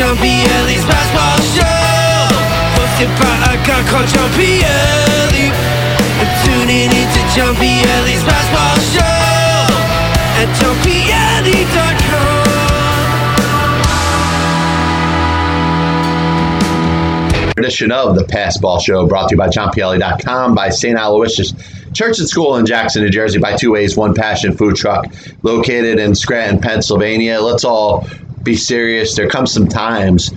John Pielli's basketball show. Hosted by a guy called John Pielli. Tuning into John Pielli's basketball show at johnpielli.com. edition of the Pass Ball Show brought to you by JohnPielli.com, by St. Aloysius Church and School in Jackson, New Jersey, by Two Ways, One Passion Food Truck, located in Scranton, Pennsylvania. Let's all be serious. There comes some times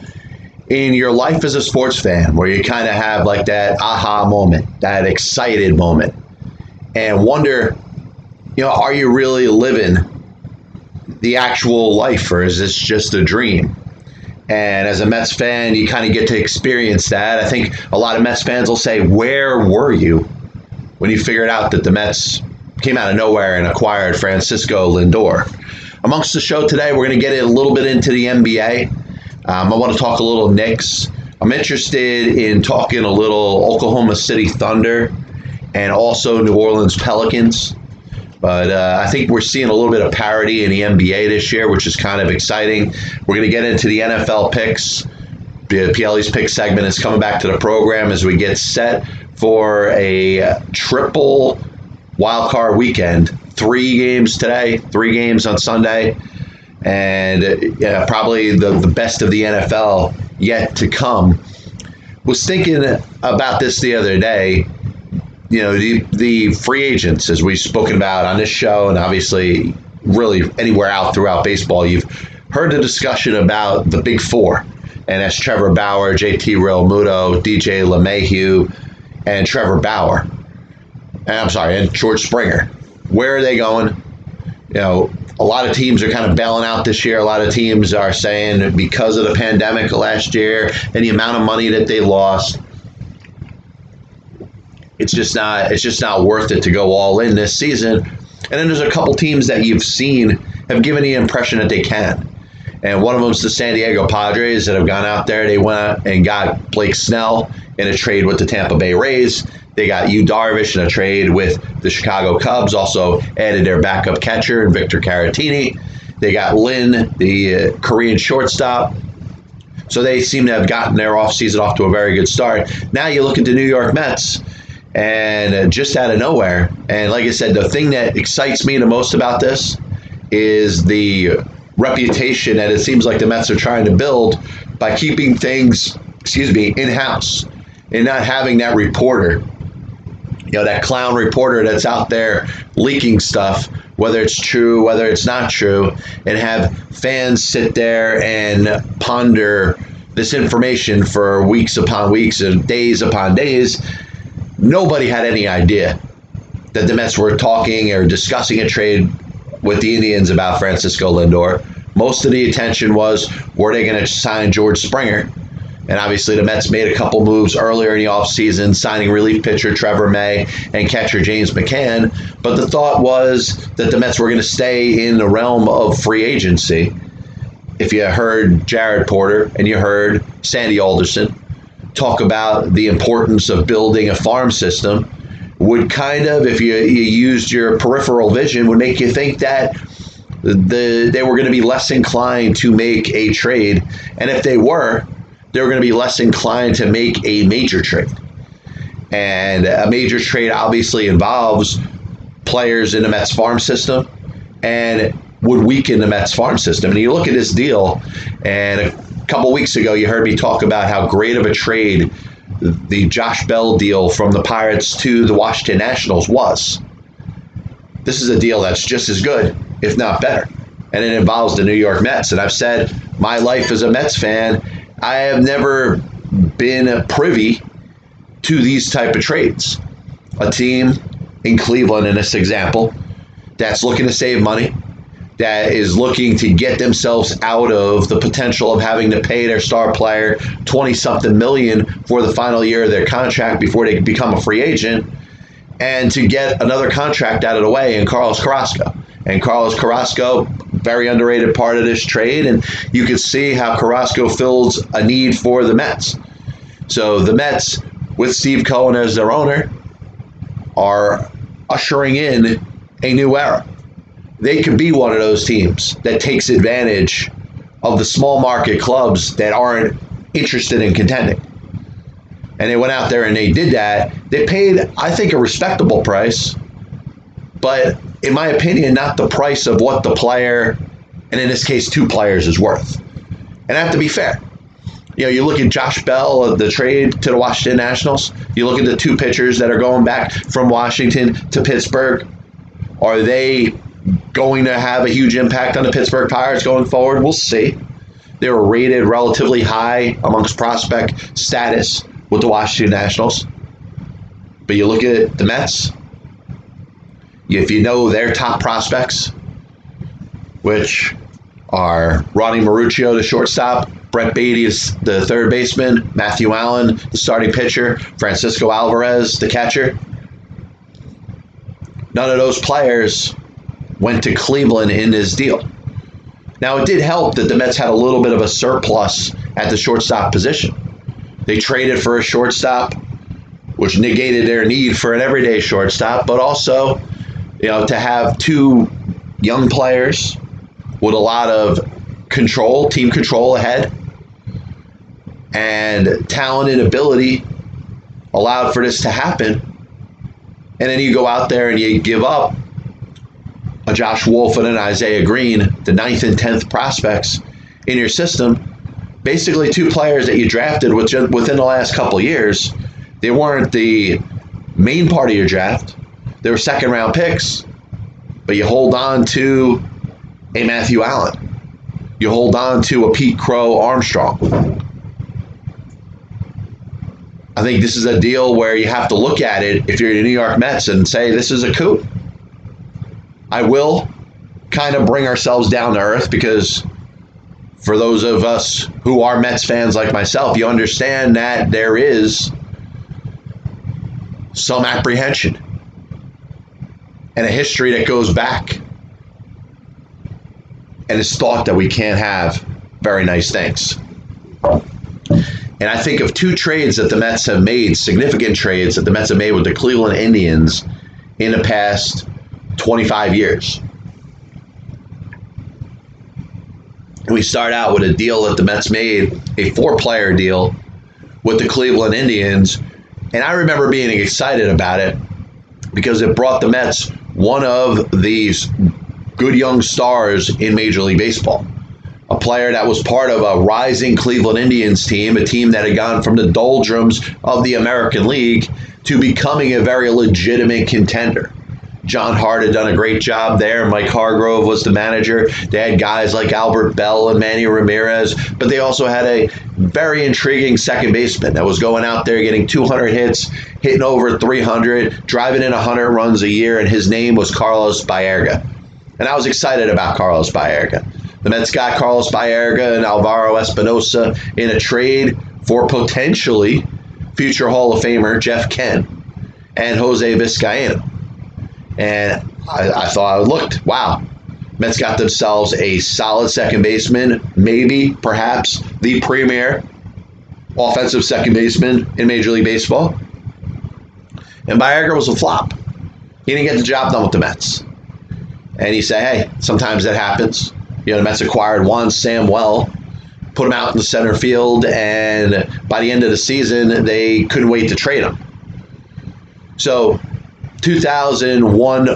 in your life as a sports fan where you kind of have like that aha moment, that excited moment, and wonder, you know, are you really living the actual life or is this just a dream? And as a Mets fan, you kind of get to experience that. I think a lot of Mets fans will say, Where were you when you figured out that the Mets came out of nowhere and acquired Francisco Lindor? Amongst the show today, we're going to get a little bit into the NBA. Um, I want to talk a little Knicks. I'm interested in talking a little Oklahoma City Thunder and also New Orleans Pelicans. But uh, I think we're seeing a little bit of parity in the NBA this year, which is kind of exciting. We're going to get into the NFL picks. Pielli's pick segment is coming back to the program as we get set for a triple wild card weekend. Three games today, three games on Sunday, and uh, probably the, the best of the NFL yet to come. Was thinking about this the other day you know the the free agents as we've spoken about on this show and obviously really anywhere out throughout baseball you've heard the discussion about the big four and that's Trevor Bauer, JT Realmuto, DJ LeMahieu, and Trevor Bauer. And I'm sorry, and George Springer. Where are they going? You know, a lot of teams are kind of bailing out this year. A lot of teams are saying because of the pandemic last year and the amount of money that they lost, it's just not it's just not worth it to go all in this season. And then there's a couple teams that you've seen have given the impression that they can. And one of them is the San Diego Padres that have gone out there. They went out and got Blake Snell in a trade with the Tampa Bay Rays. They got Yu Darvish in a trade with the Chicago Cubs. Also added their backup catcher Victor Caratini. They got Lin, the uh, Korean shortstop. So they seem to have gotten their offseason off to a very good start. Now you look at the New York Mets and just out of nowhere. And like I said, the thing that excites me the most about this is the reputation that it seems like the Mets are trying to build by keeping things, excuse me, in house and not having that reporter, you know, that clown reporter that's out there leaking stuff, whether it's true, whether it's not true, and have fans sit there and ponder this information for weeks upon weeks and days upon days nobody had any idea that the Mets were talking or discussing a trade with the Indians about Francisco Lindor. Most of the attention was were they going to sign George Springer? And obviously, the Mets made a couple moves earlier in the offseason, signing relief pitcher Trevor May and catcher James McCann. But the thought was that the Mets were going to stay in the realm of free agency. If you heard Jared Porter and you heard Sandy Alderson, talk about the importance of building a farm system would kind of, if you, you used your peripheral vision, would make you think that the they were going to be less inclined to make a trade, and if they were, they were going to be less inclined to make a major trade. And a major trade obviously involves players in the Mets farm system, and would weaken the Mets farm system. And you look at this deal, and a couple weeks ago, you heard me talk about how great of a trade the Josh Bell deal from the Pirates to the Washington Nationals was. This is a deal that's just as good, if not better. And it involves the New York Mets. And I've said my life as a Mets fan, I have never been privy to these type of trades. A team in Cleveland, in this example, that's looking to save money, that is looking to get themselves out of the potential of having to pay their star player 20 something million for the final year of their contract before they become a free agent and to get another contract out of the way in Carlos Carrasco. And Carlos Carrasco, very underrated part of this trade, and you can see how Carrasco fills a need for the Mets. So the Mets, with Steve Cohen as their owner, are ushering in a new era they could be one of those teams that takes advantage of the small market clubs that aren't interested in contending. And they went out there and they did that. They paid, I think, a respectable price, but in my opinion, not the price of what the player, and in this case, two players, is worth. And I have to be fair. You know, you look at Josh Bell of the trade to the Washington Nationals. You look at the two pitchers that are going back from Washington to Pittsburgh. Are they going to have a huge impact on the Pittsburgh Pirates going forward? We'll see. They were rated relatively high amongst prospect status with the Washington Nationals. But you look at the Mets, if you know their top prospects, which are Ronnie Mauricio, the shortstop, Brett Baty is the third baseman, Matthew Allen, the starting pitcher, Francisco Alvarez, the catcher. None of those players went to Cleveland in this deal. Now, it did help that the Mets had a little bit of a surplus at the shortstop position. They traded for a shortstop, which negated their need for an everyday shortstop, but also, you know, to have two young players with a lot of control, team control ahead, and talent and ability allowed for this to happen. And then you go out there and you give up a Josh Wolf and an Isaiah Green, the ninth and tenth prospects in your system. Basically, two players that you drafted within the last couple years. They weren't the main part of your draft. They were second round picks, but you hold on to a Matthew Allen. You hold on to a Pete Crow Armstrong. I think this is a deal where you have to look at it if you're the New York Mets and say this is a coup. I will kind of bring ourselves down to earth because for those of us who are Mets fans like myself, you understand that there is some apprehension and a history that goes back. And it's thought that we can't have very nice things. And I think of two trades that the Mets have made, significant trades that the Mets have made with the Cleveland Indians in the past 25 years. we start out with a deal that the Mets made, a four player deal with the Cleveland Indians. And I remember being excited about it because it brought the Mets one of these good young stars in Major League Baseball. A player that was part of a rising Cleveland Indians team, a team that had gone from the doldrums of the American League to becoming a very legitimate contender. John Hart had done a great job there. Mike Hargrove was the manager. They had guys like Albert Belle and Manny Ramirez, but they also had a very intriguing second baseman that was going out there getting 200 hits, hitting over 300, driving in 100 runs a year, and his name was Carlos Baerga. And I was excited about Carlos Baerga. The Mets got Carlos Baerga and Alvaro Espinoza in a trade for potentially future Hall of Famer Jeff Kent and Jose Vizcaino. And I, I thought I looked, wow, Mets got themselves a solid second baseman, maybe, perhaps, the premier offensive second baseman in Major League Baseball. And Baerga was a flop. He didn't get the job done with the Mets. And you say, hey, sometimes that happens. You know, the Mets acquired one, Sam Well, put him out in the center field, and by the end of the season, they couldn't wait to trade him. So 2001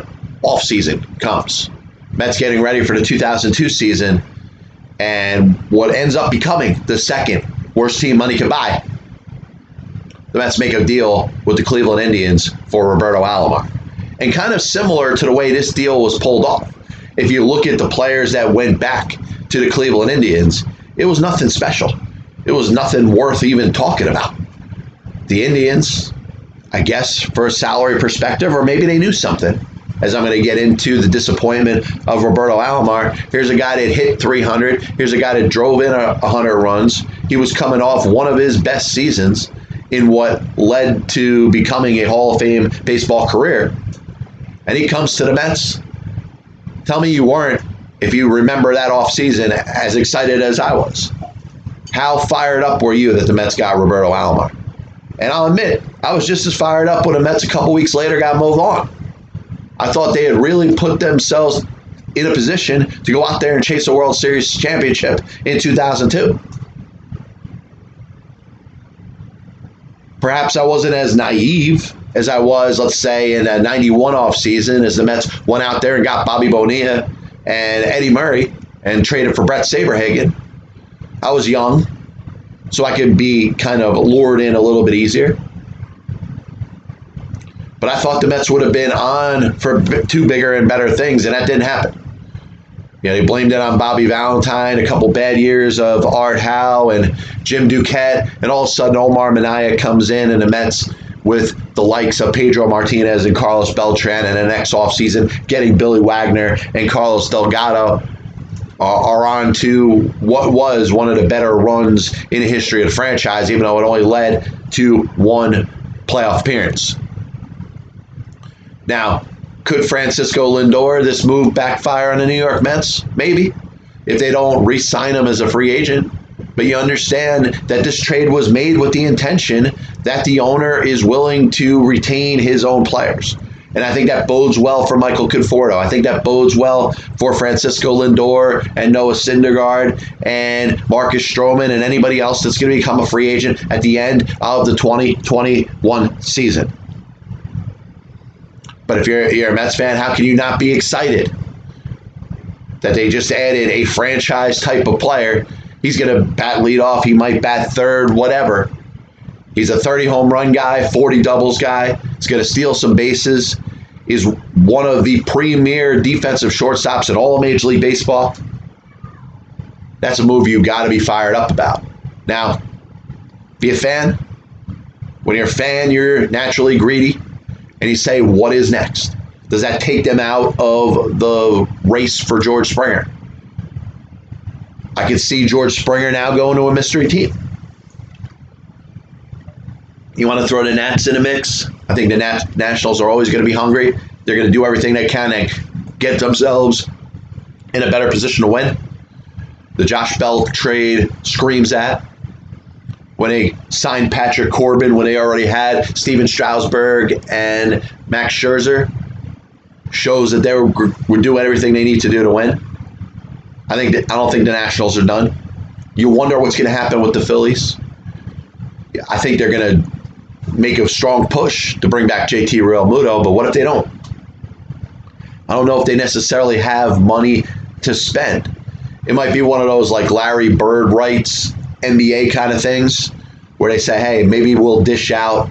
offseason comes. Mets getting ready for the 2002 season, and what ends up becoming the second worst team money could buy. The Mets make a deal with the Cleveland Indians for Roberto Alomar. And kind of similar to the way this deal was pulled off. If you look at the players that went back to the Cleveland Indians, it was nothing special. It was nothing worth even talking about. The Indians I guess, for a salary perspective, or maybe they knew something. As I'm going to get into the disappointment of Roberto Alomar, here's a guy that hit 300. Here's a guy that drove in a 100 runs. He was coming off one of his best seasons in what led to becoming a Hall of Fame baseball career. And he comes to the Mets. Tell me you weren't, if you remember that offseason, as excited as I was. How fired up were you that the Mets got Roberto Alomar? And I'll admit, I was just as fired up when the Mets a couple weeks later got Mo Vaughn. I thought they had really put themselves in a position to go out there and chase a World Series championship in 2002. Perhaps I wasn't as naive as I was, let's say, in a 91 offseason as the Mets went out there and got Bobby Bonilla and Eddie Murray and traded for Bret Saberhagen. I was young, so I could be kind of lured in a little bit easier. But I thought the Mets would have been on for two bigger and better things, and that didn't happen. You know, they blamed it on Bobby Valentine, a couple bad years of Art Howe and Jim Duquette, and all of a sudden Omar Minaya comes in, and the Mets with the likes of Pedro Martinez and Carlos Beltran, and the next offseason getting Billy Wagner and Carlos Delgado are on to what was one of the better runs in the history of the franchise, even though it only led to one playoff appearance. Now, could Francisco Lindor this move backfire on the New York Mets? Maybe. If they don't re sign him as a free agent. But you understand that this trade was made with the intention that the owner is willing to retain his own players. And I think that bodes well for Michael Conforto. I think that bodes well for Francisco Lindor and Noah Syndergaard and Marcus Stroman and anybody else that's going to become a free agent at the end of the 2021 season. But if you're, you're a Mets fan, how can you not be excited that they just added a franchise type of player? He's going to bat lead off. He might bat third, whatever. He's a 30 home run guy, 40 doubles guy. He's going to steal some bases. He's one of the premier defensive shortstops in all of Major League Baseball. That's a move you got to be fired up about. Now, be a fan. When you're a fan, you're naturally greedy and you say, what is next? Does that take them out of the race for George Springer? I could see George Springer now going to a mystery team. You want to throw the Nats in a mix? I think the Nat- Nationals are always going to be hungry. They're going to do everything they can to get themselves in a better position to win. The Josh Bell trade screams that when they signed Patrick Corbin, when they already had Stephen Strasburg and Max Scherzer, shows that they were, were doing everything they need to do to win. I think that, I don't think the Nationals are done. You wonder what's going to happen with the Phillies. I think they're going to make a strong push to bring back JT Realmuto, but what if they don't? I don't know if they necessarily have money to spend. It might be one of those like Larry Bird rights NBA kind of things where they say, hey, maybe we'll dish out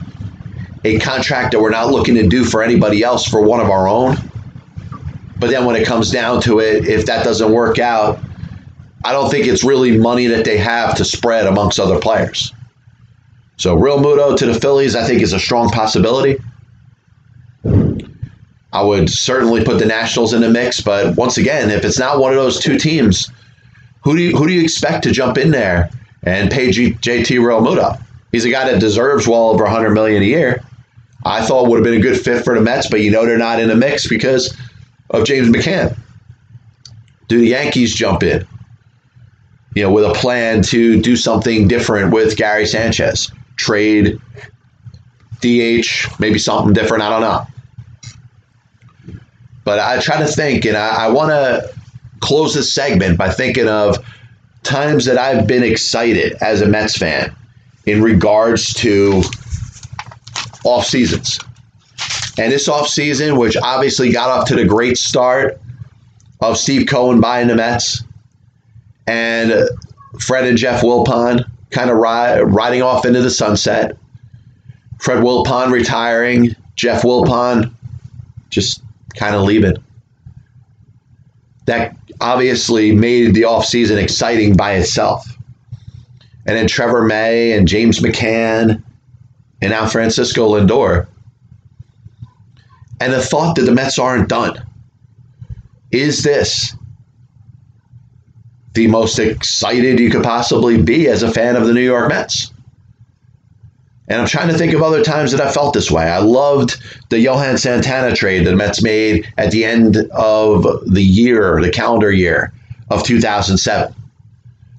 a contract that we're not looking to do for anybody else for one of our own. But then when it comes down to it, if that doesn't work out, I don't think it's really money that they have to spread amongst other players. So Realmuto to the Phillies, I think, is a strong possibility. I would certainly put the Nationals in the mix, but once again, if it's not one of those two teams, who do you who do you expect to jump in there and pay G- JT Realmuto. He's a guy that deserves well over 100 million a year. I thought would have been a good fit for the Mets, but you know they're not in the mix because of James McCann. Do the Yankees jump in? You know, with a plan to do something different with Gary Sanchez, trade, DH, maybe something different. I don't know. But I try to think, and I, I want to close this segment by thinking of times that I've been excited as a Mets fan in regards to off seasons. And this off season, which obviously got off to the great start of Steve Cohen buying the Mets and Fred and Jeff Wilpon kind of ri- riding off into the sunset. Fred Wilpon retiring, Jeff Wilpon just kind of leaving. That obviously made the offseason exciting by itself. And then Trevor May and James McCann and now Francisco Lindor. And the thought that the Mets aren't done. Is this the most excited you could possibly be as a fan of the New York Mets? And I'm trying to think of other times that I felt this way. I loved the Johan Santana trade that the Mets made at the end of the year, the calendar year of 2007.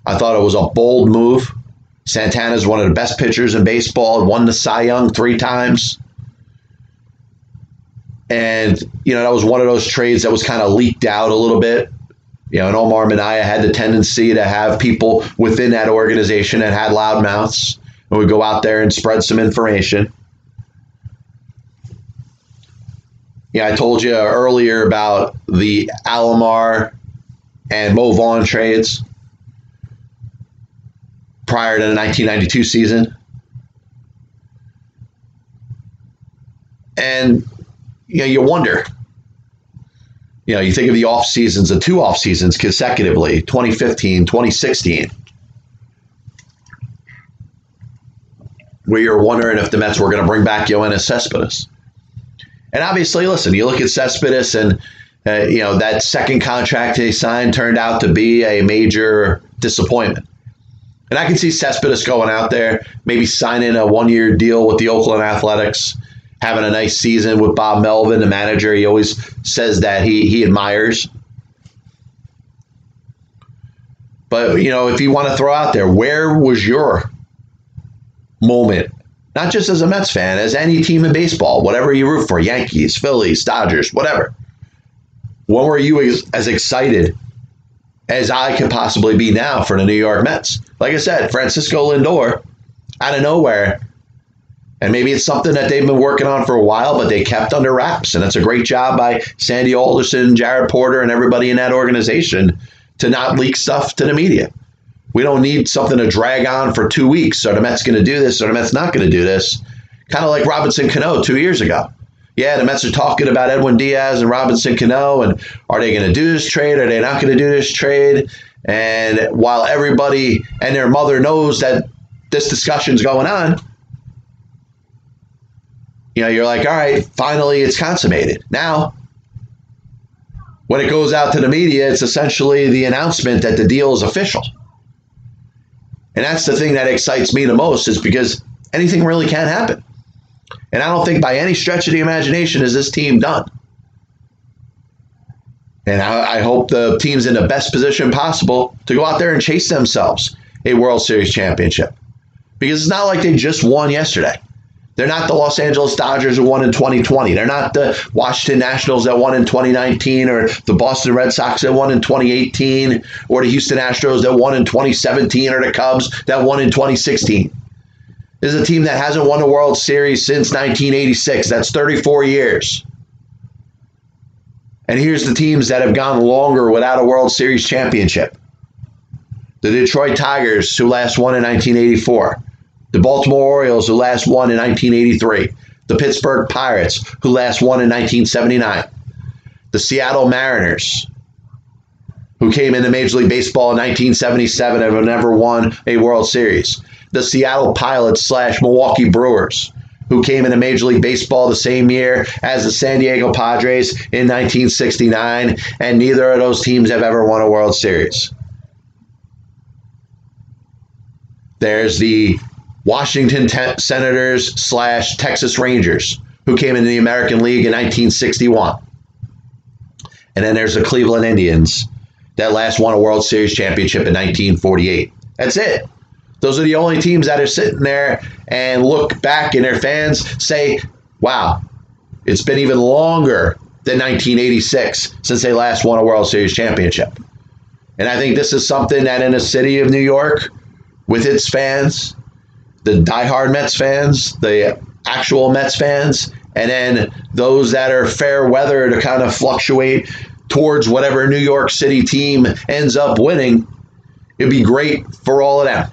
I thought it was a bold move. Santana is one of the best pitchers in baseball, won the Cy Young three times. And, you know, that was one of those trades that was kind of leaked out a little bit. You know, and Omar Minaya had the tendency to have people within that organization that had loud mouths and go out there and spread some information. Yeah, I told you earlier about the Alomar and Mo Vaughn trades prior to the 1992 season. And you know, you wonder. You know, you think of the off seasons, the two off seasons consecutively, 2015, 2016, where you're wondering if the Mets were going to bring back Yoenis Cespedes. And obviously, listen, you look at Cespedes and uh, you know that second contract they signed turned out to be a major disappointment. And I can see Cespedes going out there, maybe signing a one-year deal with the Oakland Athletics, having a nice season with Bob Melvin, the manager. He always says that he he admires. But you know, if you want to throw out there, where was your moment? Not just as a Mets fan, as any team in baseball, whatever you root for, Yankees, Phillies, Dodgers, whatever. When were you as, as excited as I could possibly be now for the New York Mets? Like I said, Francisco Lindor, out of nowhere, and maybe it's something that they've been working on for a while, but they kept under wraps. And it's a great job by Sandy Alderson, Jared Porter, and everybody in that organization to not leak stuff to the media. We don't need something to drag on for two weeks. Are the Mets going to do this? Are the Mets not going to do this? Kind of like Robinson Cano two years ago. Yeah, the Mets are talking about Edwin Diaz and Robinson Cano, and are they going to do this trade? Are they not going to do this trade? And while everybody and their mother knows that this discussion's going on, you know, you're like, all right, finally it's consummated. Now, when it goes out to the media, it's essentially the announcement that the deal is official. And that's the thing that excites me the most is because anything really can happen. And I don't think by any stretch of the imagination is this team done. And I, I, hope the team's in the best position possible to go out there and chase themselves a World Series championship. Because it's not like they just won yesterday. They're not the Los Angeles Dodgers who won in 2020. They're not the Washington Nationals that won in 2019 or the Boston Red Sox that won in 2018 or the Houston Astros that won in 2017 or the Cubs that won in 2016. This is a team that hasn't won a World Series since 1986. That's 34 years. And here's the teams that have gone longer without a World Series championship. The Detroit Tigers, who last won in 1984 the Baltimore Orioles, who last won in 1983, the Pittsburgh Pirates, who last won in 1979, the Seattle Mariners, who came into Major League Baseball in 1977 and have never won a World Series, the Seattle Pilots slash Milwaukee Brewers, who came into Major League Baseball the same year as the San Diego Padres in 1969, and neither of those teams have ever won a World Series. There's the Washington te- Senators slash Texas Rangers, who came into the American League in 1961. And then there's the Cleveland Indians that last won a World Series championship in 1948. That's it. Those are the only teams that are sitting there and look back and their fans say, wow, it's been even longer than 1986 since they last won a World Series championship. And I think this is something that in a city of New York, with its fans, the diehard Mets fans, the actual Mets fans, and then those that are fair weather to kind of fluctuate towards whatever New York City team ends up winning. It'd be great for all of them.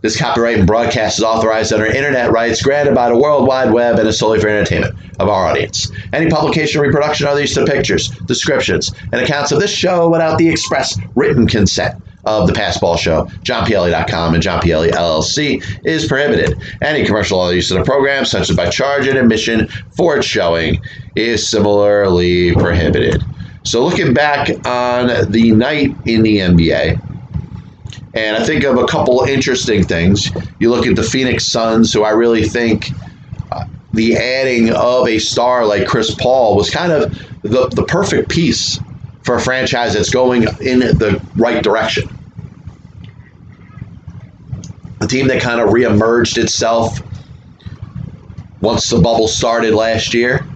This copyright and broadcast is authorized under internet rights granted by the World Wide Web and is solely for entertainment of our audience. Any publication, reproduction, or use of these pictures, descriptions, and accounts of this show without the express written consent of the Passball Show, JohnPielli.com and John Pielli LLC is prohibited. Any commercial use of the program, such as by charge and admission for its showing, is similarly prohibited. So, looking back on the night in the NBA, and I think of a couple interesting things. You look at the Phoenix Suns, who I really think uh, the adding of a star like Chris Paul was kind of the, the perfect piece for a franchise that's going in the right direction. A team that kind of reemerged itself once the bubble started last year,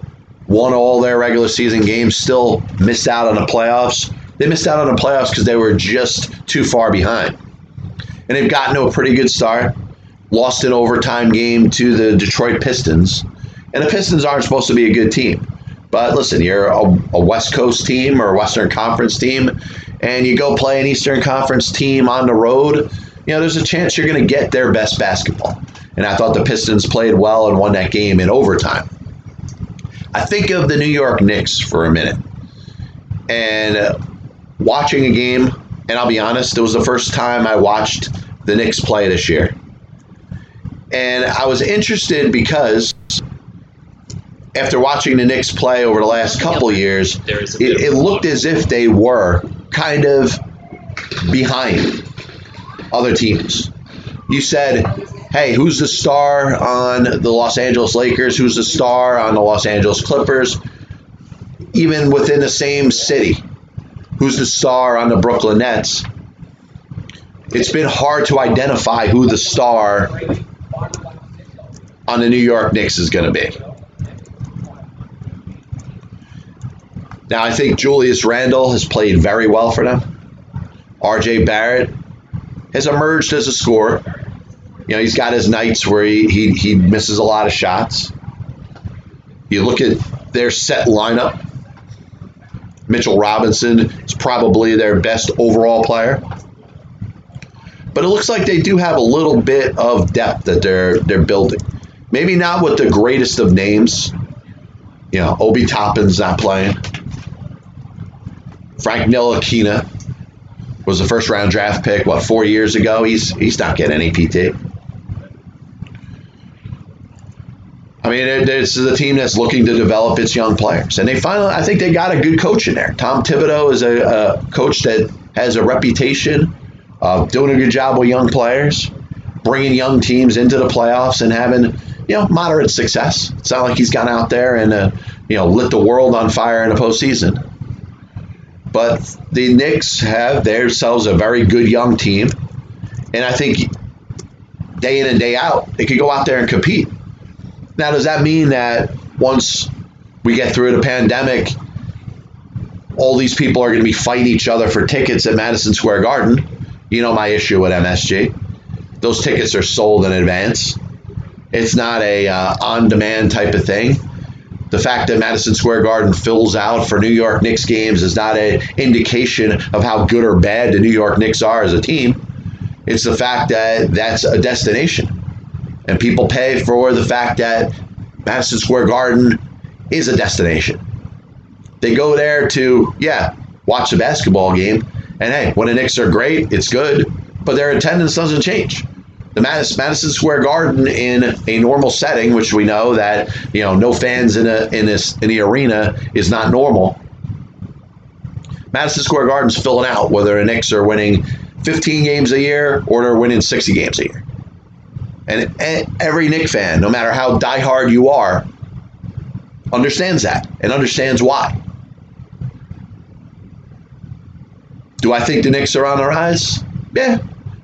won all their regular season games, still missed out on the playoffs. They missed out on the playoffs because they were just too far behind. And they've gotten to a pretty good start. Lost an overtime game to the Detroit Pistons. And the Pistons aren't supposed to be a good team. But listen, you're a, a West Coast team or a Western Conference team, and you go play an Eastern Conference team on the road, you know, there's a chance you're going to get their best basketball. And I thought the Pistons played well and won that game in overtime. I think of the New York Knicks for a minute. And uh, watching a game, and I'll be honest, it was the first time I watched the Knicks play this year. And I was interested because after watching the Knicks play over the last couple years, it, it looked as if they were kind of behind other teams. You said, hey, who's the star on the Los Angeles Lakers? Who's the star on the Los Angeles Clippers? Even within the same city, who's the star on the Brooklyn Nets? It's been hard to identify who the star on the New York Knicks is going to be. Now, I think Julius Randle has played very well for them. RJ Barrett has emerged as a scorer. You know, he's got his nights where he, he, he misses a lot of shots. You look at their set lineup. Mitchell Robinson is probably their best overall player. But it looks like they do have a little bit of depth that they're they're building. Maybe not with the greatest of names. You know, Obi Toppin's not playing. Frank Ntilikina was the first round draft pick, what, four years ago? He's he's not getting any PT. I mean, this is a team that's looking to develop its young players. And they finally, I think they got a good coach in there. Tom Thibodeau is a, a coach that has a reputation of doing a good job with young players, bringing young teams into the playoffs and having, you know, moderate success. It's not like he's gone out there and, uh, you know, lit the world on fire in the postseason. But the Knicks have themselves a very good young team. And I think day in and day out, they could go out there and compete. Now, does that mean that once we get through the pandemic, all these people are going to be fighting each other for tickets at Madison Square Garden? You know my issue with MSG. Those tickets are sold in advance. It's not a uh, on-demand type of thing the fact that Madison Square Garden fills out for New York Knicks games is not an indication of how good or bad the New York Knicks are as a team. It's the fact that that's a destination. And people pay for the fact that Madison Square Garden is a destination. They go there to, yeah, watch a basketball game. And hey, when the Knicks are great, it's good, but their attendance doesn't change the Madison Square Garden in a normal setting, which we know that you know no fans in a in this in the arena is not normal. Madison Square Garden's filling out whether the Knicks are winning 15 games a year or they're winning 60 games a year. And every Knick fan, no matter how diehard you are, understands that and understands why. Do I think the Knicks are on the rise? Yeah,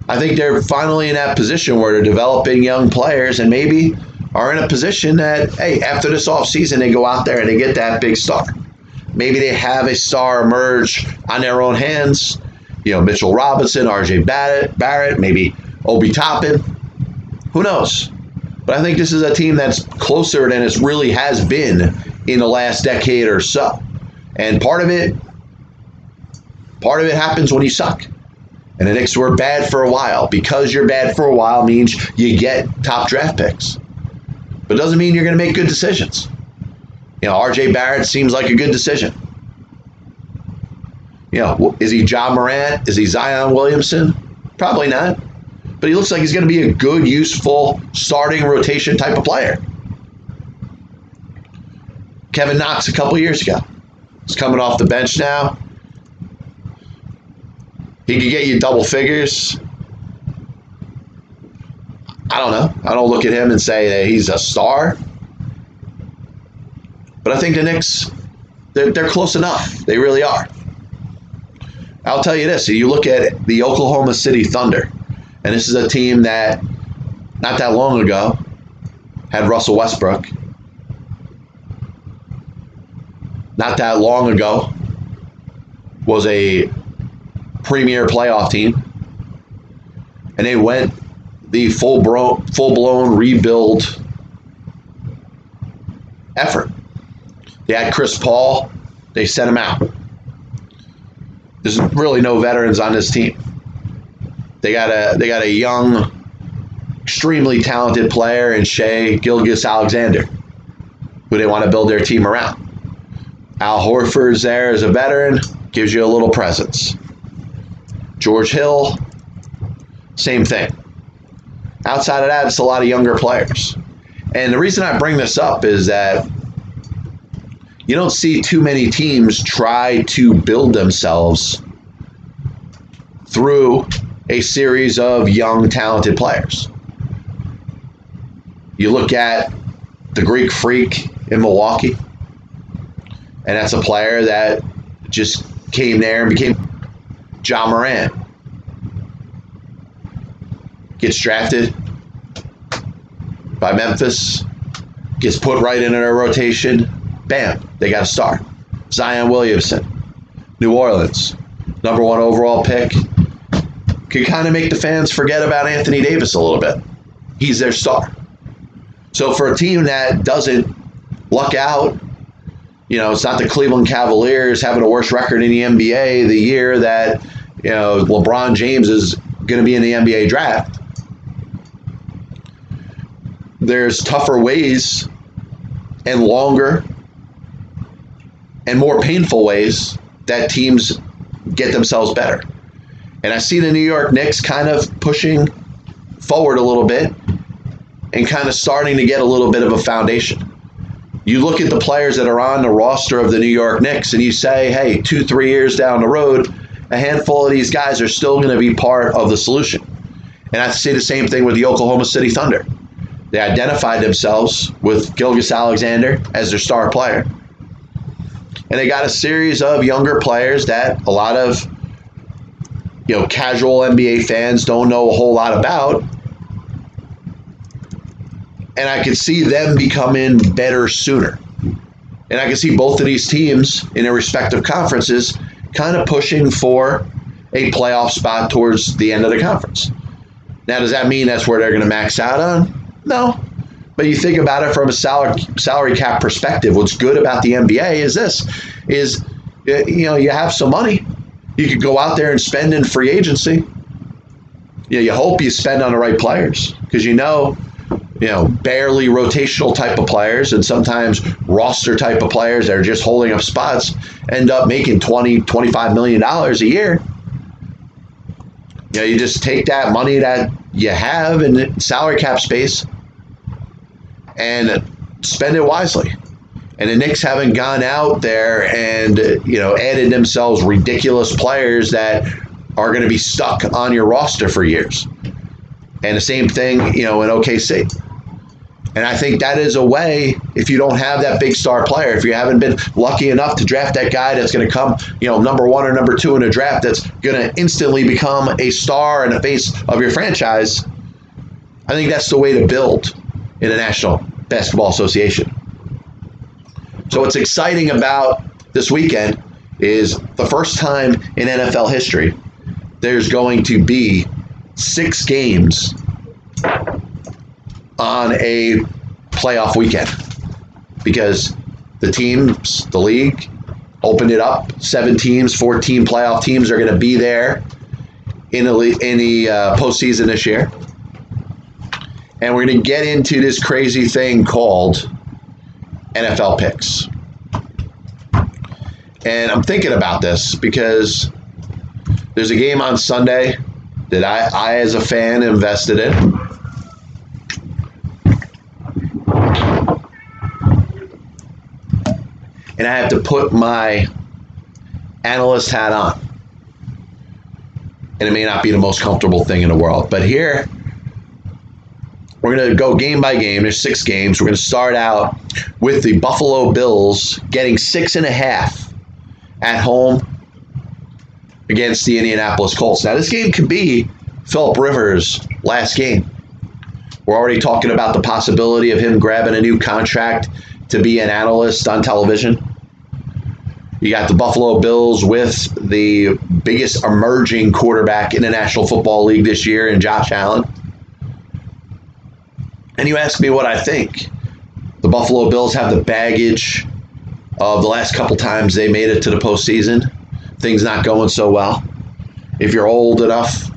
I think they're finally in that position where they're developing young players and maybe are in a position that, hey, after this offseason, they go out there and they get that big star. Maybe they have a star emerge on their own hands. You know, Mitchell Robinson, RJ Barrett, Barrett maybe Obi Toppin. Who knows? But I think this is a team that's closer than it really has been in the last decade or so. And part of it, part of it happens when you suck. And the Knicks were bad for a while. Because you're bad for a while means you get top draft picks. But doesn't mean you're going to make good decisions. You know, RJ Barrett seems like a good decision. You know, is he Ja Morant? Is he Zion Williamson? Probably not. But he looks like he's going to be a good, useful, starting rotation type of player. Kevin Knox a couple years ago. He's coming off the bench now. He could get you double figures. I don't know. I don't look at him and say that he's a star. But I think the Knicks, they're, they're close enough. They really are. I'll tell you this you look at the Oklahoma City Thunder, and this is a team that not that long ago had Russell Westbrook. Not that long ago was a premier playoff team, and they went the full full blown rebuild effort. They had Chris Paul, they sent him out. There's really no veterans on this team. They got a they got a young, extremely talented player in Shai Gilgeous-Alexander, who they want to build their team around. Al Horford's there as a veteran, gives you a little presence. George Hill, same thing. Outside of that, it's a lot of younger players. And the reason I bring this up is that you don't see too many teams try to build themselves through a series of young, talented players. You look at the Greek Freak in Milwaukee, and that's a player that just came there and became Ja Morant. Gets drafted by Memphis, gets put right into their rotation. Bam, they got a star. Zion Williamson, New Orleans, number one overall pick. Could kind of make the fans forget about Anthony Davis a little bit. He's their star. So for a team that doesn't luck out, you know, it's not the Cleveland Cavaliers having a worse record in the NBA the year that, you know, LeBron James is going to be in the NBA draft. There's tougher ways and longer and more painful ways that teams get themselves better. And I see the New York Knicks kind of pushing forward a little bit and kind of starting to get a little bit of a foundation. You look at the players that are on the roster of the New York Knicks and you say, hey, two, three years down the road, a handful of these guys are still going to be part of the solution. And I say the same thing with the Oklahoma City Thunder. They identified themselves with Gilgeous-Alexander as their star player. And they got a series of younger players that a lot of you know casual NBA fans don't know a whole lot about. And I could see them becoming better sooner. And I can see both of these teams in their respective conferences kind of pushing for a playoff spot towards the end of the conference. Now, does that mean that's where they're going to max out on? No. But you think about it from a salary salary cap perspective. What's good about the NBA is this: is you know you have some money, you could go out there and spend in free agency. Know, you hope you spend on the right players because you know, you know, barely rotational type of players and sometimes roster type of players that are just holding up spots end up making 20, 25 million dollars a year. You know, you just take that money that you have in salary cap space and spend it wisely. And the Knicks haven't gone out there and you know added themselves ridiculous players that are going to be stuck on your roster for years. And the same thing, you know, in OKC. And I think that is a way if you don't have that big star player, if you haven't been lucky enough to draft that guy that's going to come, you know, number one or number two in a draft that's going to instantly become a star and a face of your franchise, I think that's the way to build in the National Basketball Association. So what's exciting about this weekend is the first time in NFL history there's going to be six games on a playoff weekend because the teams, the league, opened it up. Seven teams, 14 playoff teams are going to be there in the, in the uh, postseason this year. And we're going to get into this crazy thing called NFL picks. And I'm thinking about this because there's a game on Sunday that I, I as a fan, invested in. And I have to put my analyst hat on. And it may not be the most comfortable thing in the world. But here, we're going to go game by game. There's six games. We're going to start out with the Buffalo Bills getting six and a half at home against the Indianapolis Colts. Now, this game could be Philip Rivers' last game. We're already talking about the possibility of him grabbing a new contract to be an analyst on television. You got the Buffalo Bills with the biggest emerging quarterback in the National Football League this year in Josh Allen. And you ask me what I think. The Buffalo Bills have the baggage of the last couple times they made it to the postseason. Things not going so well. If you're old enough,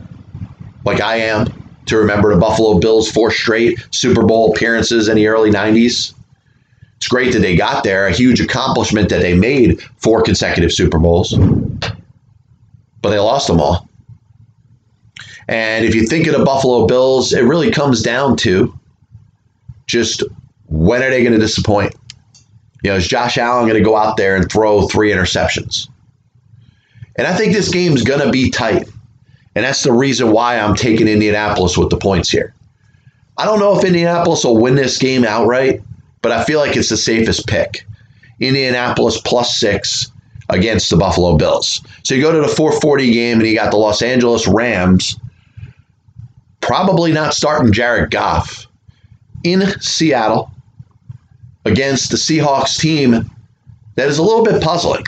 like I am, to remember the Buffalo Bills' four straight Super Bowl appearances in the early 90s, it's great that they got there, a huge accomplishment that they made four consecutive Super Bowls, but they lost them all. And if you think of the Buffalo Bills, it really comes down to just when are they going to disappoint? You know, is Josh Allen going to go out there and throw three interceptions? And I think this game's going to be tight. And that's the reason why I'm taking Indianapolis with the points here. I don't know if Indianapolis will win this game outright, but I feel like it's the safest pick. Indianapolis plus six against the Buffalo Bills. So you go to the 440 game and you got the Los Angeles Rams probably not starting Jared Goff in Seattle against the Seahawks team that is a little bit puzzling.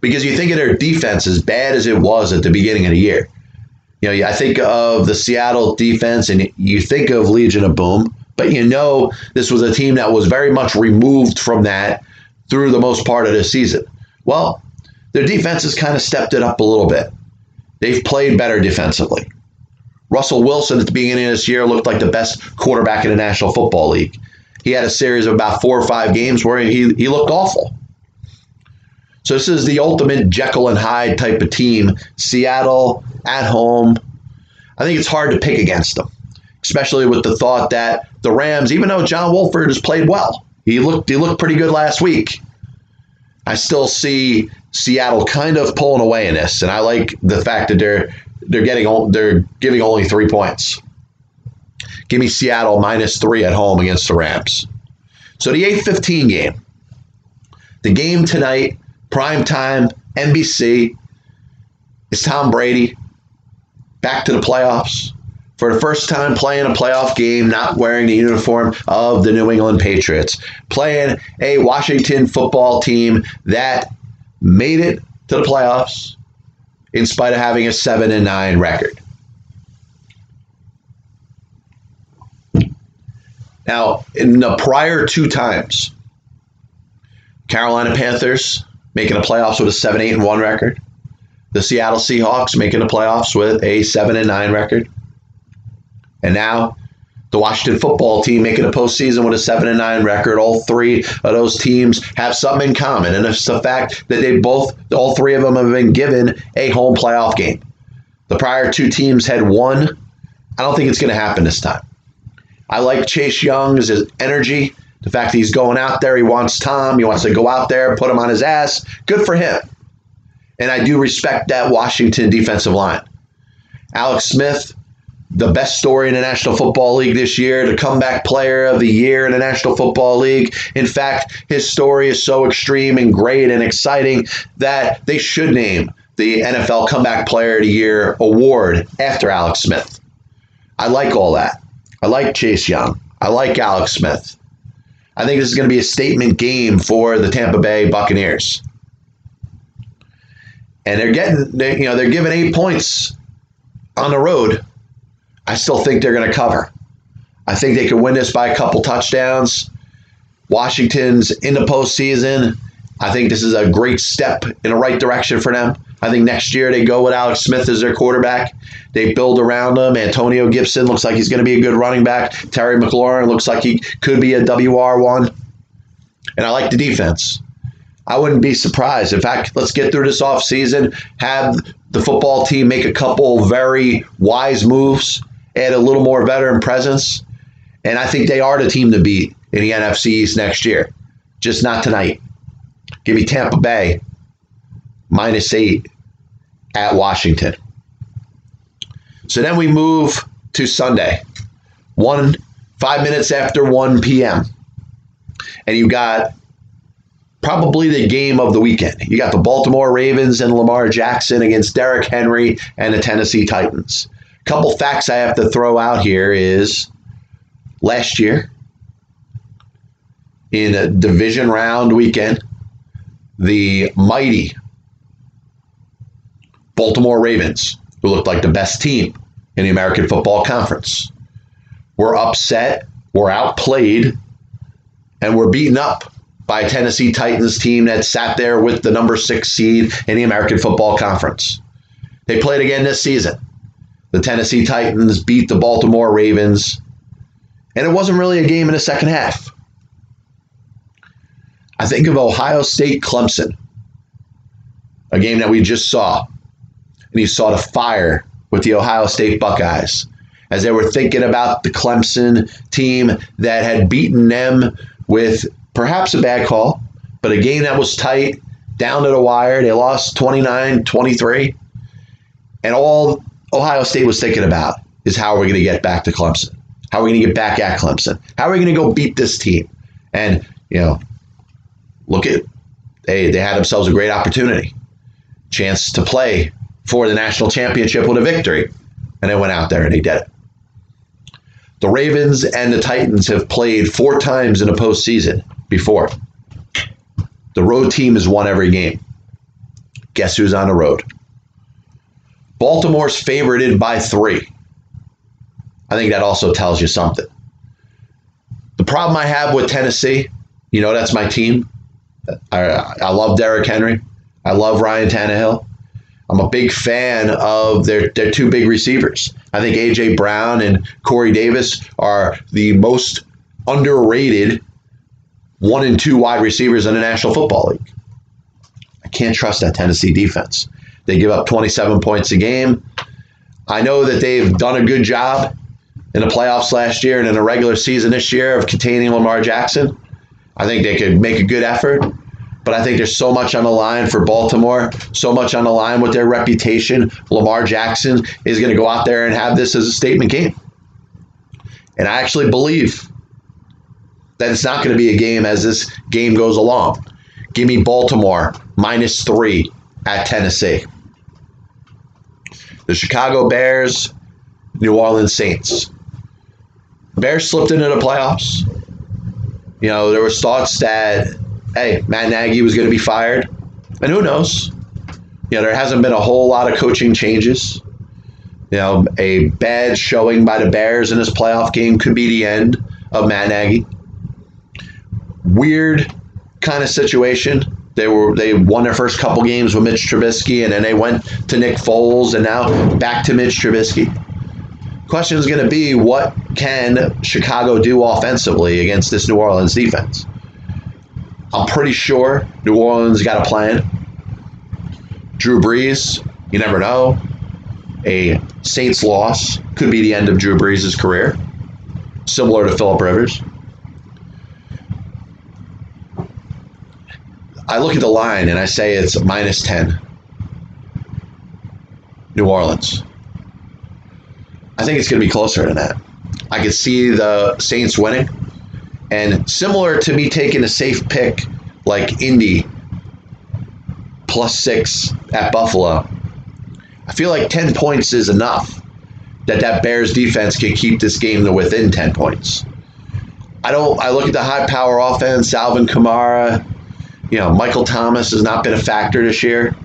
Because you think of their defense as bad as it was at the beginning of the year. You know, I think of the Seattle defense and you think of Legion of Boom, but you know this was a team that was very much removed from that through the most part of the season. Well, their defense has kind of stepped it up a little bit. They've played better defensively. Russell Wilson at the beginning of this year looked like the best quarterback in the National Football League. He had a series of about four or five games where he, he looked awful. So this is the ultimate Jekyll and Hyde type of team. Seattle at home. I think it's hard to pick against them, especially with the thought that the Rams, even though John Wolford has played well, he looked he looked pretty good last week. I still see Seattle kind of pulling away in this, and I like the fact that they're they're getting they're giving only three points. Give me Seattle minus three at home against the Rams. So the 8-15 game. The game tonight, prime time, NBC, is Tom Brady back to the playoffs for the first time playing a playoff game, not wearing the uniform of the New England Patriots, playing a Washington football team that made it to the playoffs in spite of having a 7 and 9 record. Now, in the prior two times, Carolina Panthers making the playoffs with a 7 8 and 1 record. The Seattle Seahawks making the playoffs with a 7 and 9 record. And now the Washington football team making a postseason with a 7 and 9 record. All three of those teams have something in common, and it's the fact that they both, all three of them have been given a home playoff game. The prior two teams had one. I don't think it's going to happen this time. I like Chase Young's energy, the fact that he's going out there. He wants Tom. He wants to go out there, put him on his ass. Good for him. And I do respect that Washington defensive line. Alex Smith, the best story in the National Football League this year, the comeback player of the year in the National Football League. In fact, his story is so extreme and great and exciting that they should name the NFL Comeback Player of the Year award after Alex Smith. I like all that. I like Chase Young. I like Alex Smith. I think this is going to be a statement game for the Tampa Bay Buccaneers. And they're getting, they, you know, they're giving eight points on the road. I still think they're going to cover. I think they could win this by a couple touchdowns. Washington's in the postseason. I think this is a great step in the right direction for them. I think next year they go with Alex Smith as their quarterback. They build around him. Antonio Gibson looks like he's going to be a good running back. Terry McLaurin looks like he could be a WR1. And I like the defense. I wouldn't be surprised. In fact, let's get through this offseason, have the football team make a couple very wise moves, add a little more veteran presence. And I think they are the team to beat in the NFC East next year. Just not tonight. Give me Tampa Bay minus eight at Washington. So then we move to Sunday, one five minutes after 1 p.m. And you got probably the game of the weekend. You got the Baltimore Ravens and Lamar Jackson against Derrick Henry and the Tennessee Titans. Couple facts I have to throw out here is last year in a division round weekend, the mighty Baltimore Ravens, who looked like the best team in the American Football Conference, were upset, were outplayed, and were beaten up by a Tennessee Titans team that sat there with the number six seed in the American Football Conference. They played again this season. The Tennessee Titans beat the Baltimore Ravens, and it wasn't really a game in the second half. I think of Ohio State Clemson, a game that we just saw, and you saw the fire with the Ohio State Buckeyes as they were thinking about the Clemson team that had beaten them with perhaps a bad call, but a game that was tight, down to the wire. They lost 29 23. And all Ohio State was thinking about is how are we going to get back to Clemson? How are we going to get back at Clemson? How are we going to go beat this team? And, you know, look at they they had themselves a great opportunity, chance to play for the national championship with a victory, and they went out there and they did it. The Ravens and the Titans have played four times in a postseason before. The road team has won every game. Guess who's on the road? Baltimore's favorited by three. I think that also tells you something. The problem I have with Tennessee, you know, that's my team. I, I love Derrick Henry. I love Ryan Tannehill. I'm a big fan of their, their two big receivers. I think A.J. Brown and Corey Davis are the most underrated one and two wide receivers in the National Football League. I can't trust that Tennessee defense. They give up 27 points a game. I know that they've done a good job in the playoffs last year and in the regular season this year of containing Lamar Jackson. I think they could make a good effort, but I think there's so much on the line for Baltimore, so much on the line with their reputation. Lamar Jackson is going to go out there and have this as a statement game. And I actually believe that it's not going to be a game as this game goes along. Give me Baltimore minus three at Tennessee the Chicago Bears, New Orleans Saints. Bears slipped into the playoffs. You know, there was thoughts that, hey, Matt Nagy was going to be fired. And who knows? You know, there hasn't been a whole lot of coaching changes. You know, a bad showing by the Bears in this playoff game could be the end of Matt Nagy. Weird kind of situation they were they won their first couple games with Mitch Trubisky, and then they went to Nick Foles, and now back to Mitch Trubisky. Question is going to be what can Chicago do offensively against this New Orleans defense? I'm pretty sure New Orleans got a plan. Drew Brees, you never know. A Saints loss could be the end of Drew Brees' career, similar to Philip Rivers. I look at the line and I say it's minus 10. New Orleans. I think it's going to be closer than that. I could see the Saints winning. And similar to me taking a safe pick like Indy plus six at Buffalo, I feel like 10 points is enough that that Bears defense can keep this game to within 10 points. I don't. I look at the high power offense, Alvin Kamara, you know, Michael Thomas has not been a factor this year.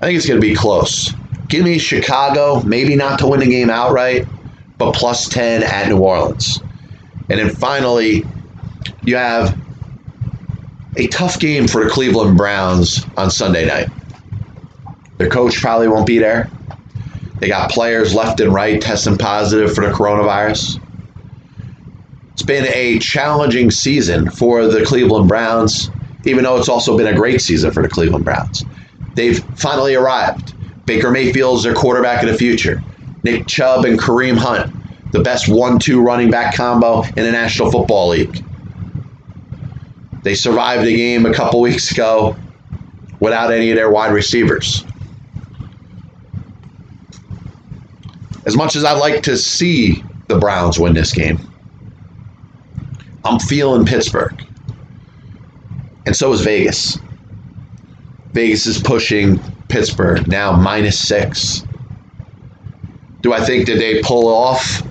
I think it's going to be close. Give me Chicago, maybe not to win the game outright, but plus 10 at New Orleans. And then finally, you have a tough game for the Cleveland Browns on Sunday night. Their coach probably won't be there. They got players left and right testing positive for the coronavirus. It's been a challenging season for the Cleveland Browns, even though it's also been a great season for the Cleveland Browns. They've finally arrived. Baker Mayfield's their quarterback of the future. Nick Chubb and Kareem Hunt, the best one two running back combo in the National Football League. They survived a game a couple weeks ago without any of their wide receivers. As much as I'd like to see the Browns win this game, I'm feeling Pittsburgh. And so is Vegas. Vegas is pushing Pittsburgh now minus six. Do I think that they pull off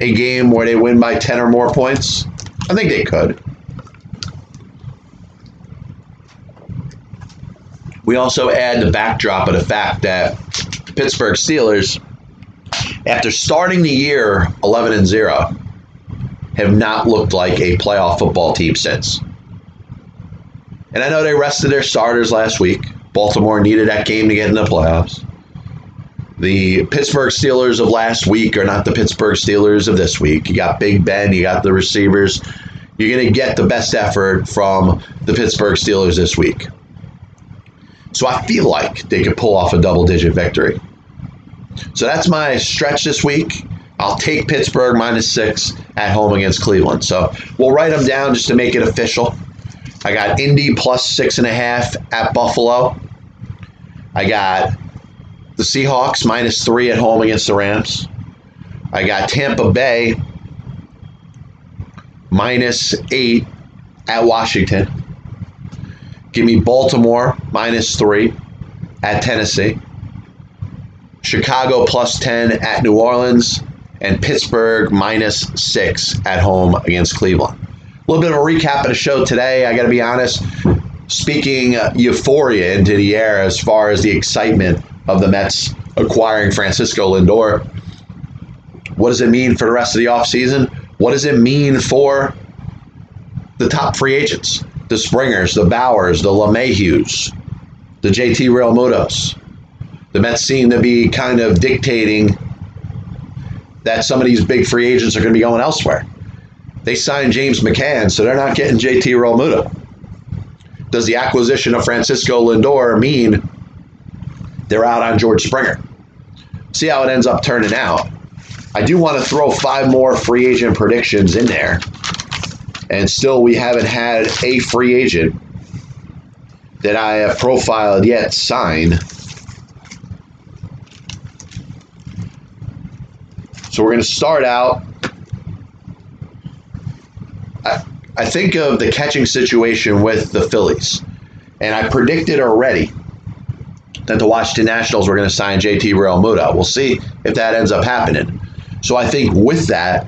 a game where they win by 10 or more points? I think they could. We also add the backdrop of the fact that Pittsburgh Steelers, after starting the year 11 and 0, have not looked like a playoff football team since. And I know they rested their starters last week. Baltimore needed that game to get in the playoffs. The Pittsburgh Steelers of last week are not the Pittsburgh Steelers of this week. You got Big Ben, you got the receivers. You're going to get the best effort from the Pittsburgh Steelers this week. So I feel like they could pull off a double digit victory. So that's my stretch this week. I'll take Pittsburgh minus six at home against Cleveland. So we'll write them down just to make it official. I got Indy plus six and a half at Buffalo. I got the Seahawks minus three at home against the Rams. I got Tampa Bay minus eight at Washington. Give me Baltimore minus three at Tennessee. Chicago plus 10 at New Orleans. And Pittsburgh minus six at home against Cleveland. A little bit of a recap of the show today. I got to be honest, speaking euphoria into the air as far as the excitement of the Mets acquiring Francisco Lindor. What does it mean for the rest of the offseason? What does it mean for the top free agents? The Springers, the Bauers, the LeMahieus, the JT Realmutos. The Mets seem to be kind of dictating that some of these big free agents are going to be going elsewhere. They signed James McCann, so they're not getting JT Realmuto. Does the acquisition of Francisco Lindor mean they're out on George Springer? See how it ends up turning out. I do want to throw five more free agent predictions in there. And still, we haven't had a free agent that I have profiled yet sign. So we're going to start out. I, I think of the catching situation with the Phillies. And I predicted already that the Washington Nationals were going to sign JT Realmuto. We'll see if that ends up happening. So I think with that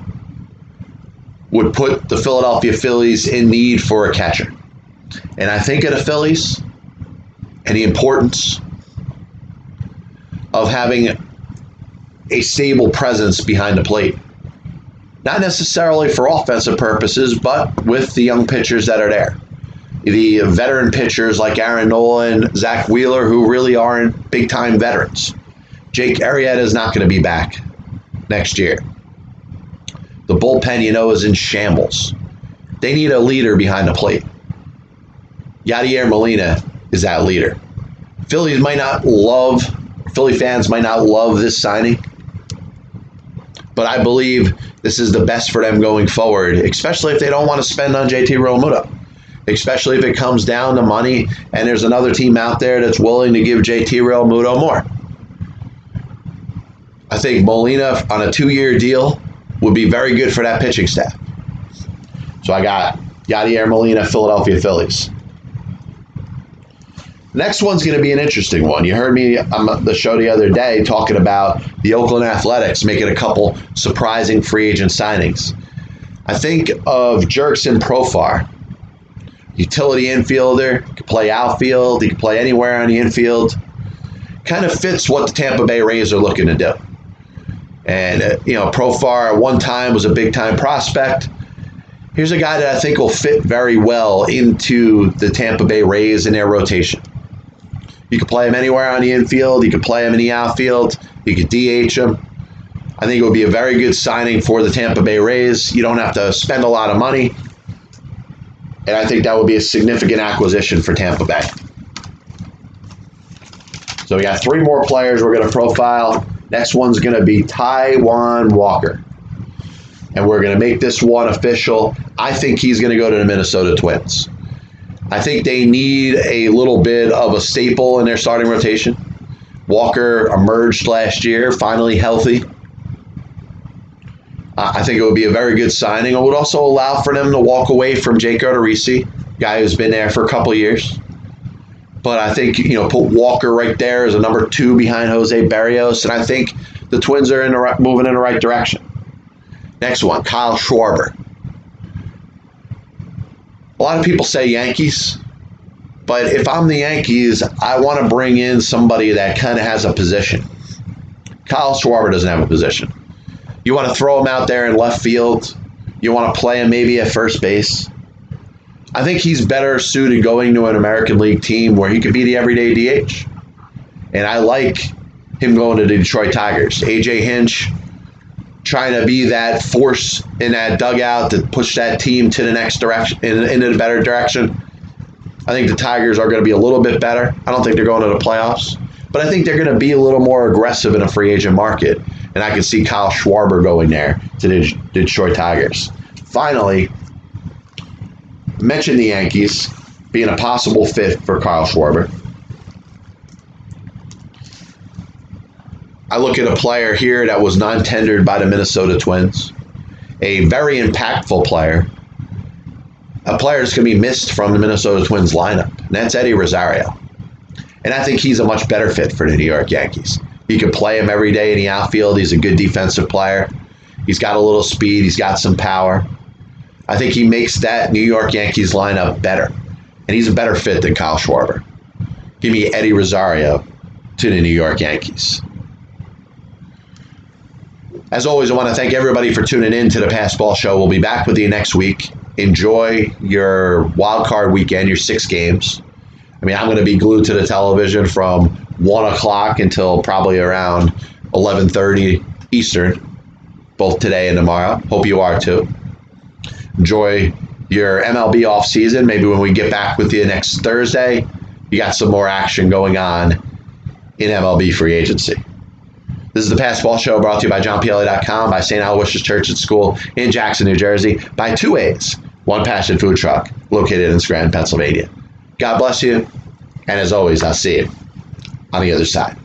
would put the Philadelphia Phillies in need for a catcher. And I think of the Phillies and the importance of having a stable presence behind the plate. Not necessarily for offensive purposes, but with the young pitchers that are there. The veteran pitchers like Aaron Nola and Zack Wheeler, who really aren't big time veterans. Jake Arrieta is not going to be back next year. The bullpen, you know, is in shambles. They need a leader behind the plate. Yadier Molina is that leader. Phillies might not love, Philly fans might not love this signing, but I believe this is the best for them going forward, especially if they don't want to spend on JT Realmuto. Especially if it comes down to money and there's another team out there that's willing to give JT Realmuto more. I think Molina on a two year deal would be very good for that pitching staff. So I got Yadier Molina, Philadelphia Phillies. Next one's going to be an interesting one. You heard me on the show the other day talking about the Oakland Athletics making a couple surprising free agent signings. I think of Jurickson Profar, utility infielder, can play outfield, he can play anywhere on the infield. Kind of fits what the Tampa Bay Rays are looking to do. And, uh, you know, Profar at one time was a big time prospect. Here's a guy that I think will fit very well into the Tampa Bay Rays in their rotation. You could play him anywhere on the infield. You could play him in the outfield. You could DH him. I think it would be a very good signing for the Tampa Bay Rays. You don't have to spend a lot of money. And I think that would be a significant acquisition for Tampa Bay. So we got three more players we're going to profile. Next one's going to be Taijuan Walker. And we're going to make this one official. I think he's going to go to the Minnesota Twins. I think they need a little bit of a staple in their starting rotation. Walker emerged last year, finally healthy. I think it would be a very good signing. It would also allow for them to walk away from Jake Odorizzi, guy who's been there for a couple years. But I think you know put Walker right there as a number two behind Jose Berrios. and I think the Twins are in the right, moving in the right direction. Next one, Kyle Schwarber. A lot of people say Yankees. But if I'm the Yankees, I want to bring in somebody that kind of has a position. Kyle Schwarber doesn't have a position. You want to throw him out there in left field. You want to play him maybe at first base. I think he's better suited going to an American League team where he could be the everyday DH. And I like him going to the Detroit Tigers. AJ Hinch trying to be that force in that dugout to push that team to the next direction, in, into the better direction. I think the Tigers are going to be a little bit better. I don't think they're going to the playoffs, but I think they're going to be a little more aggressive in a free agent market. And I can see Kyle Schwarber going there to the Detroit Tigers. Finally, mention the Yankees being a possible fit for Kyle Schwarber. I look at a player here that was non tendered by the Minnesota Twins, a very impactful player, a player that's going to be missed from the Minnesota Twins lineup, and that's Eddie Rosario. And I think he's a much better fit for the New York Yankees. You can play him every day in the outfield. He's a good defensive player. He's got a little speed, he's got some power. I think he makes that New York Yankees lineup better. And he's a better fit than Kyle Schwarber. Give me Eddie Rosario to the New York Yankees. As always, I want to thank everybody for tuning in to the Pass Ball Show. We'll be back with you next week. Enjoy your wild card weekend, your six games. I mean, I'm going to be glued to the television from one o'clock until probably around 11:30 Eastern, both today and tomorrow. Hope you are too. Enjoy your MLB off season. Maybe when we get back with you next Thursday, you got some more action going on in MLB free agency. This is the Pass Ball Show brought to you by JohnPielli.com, by St. Aloysius Church and School in Jackson, New Jersey, by Two Ways, One Passion Food Truck, located in Scranton, Pennsylvania. God bless you, and as always, I'll see you on the other side.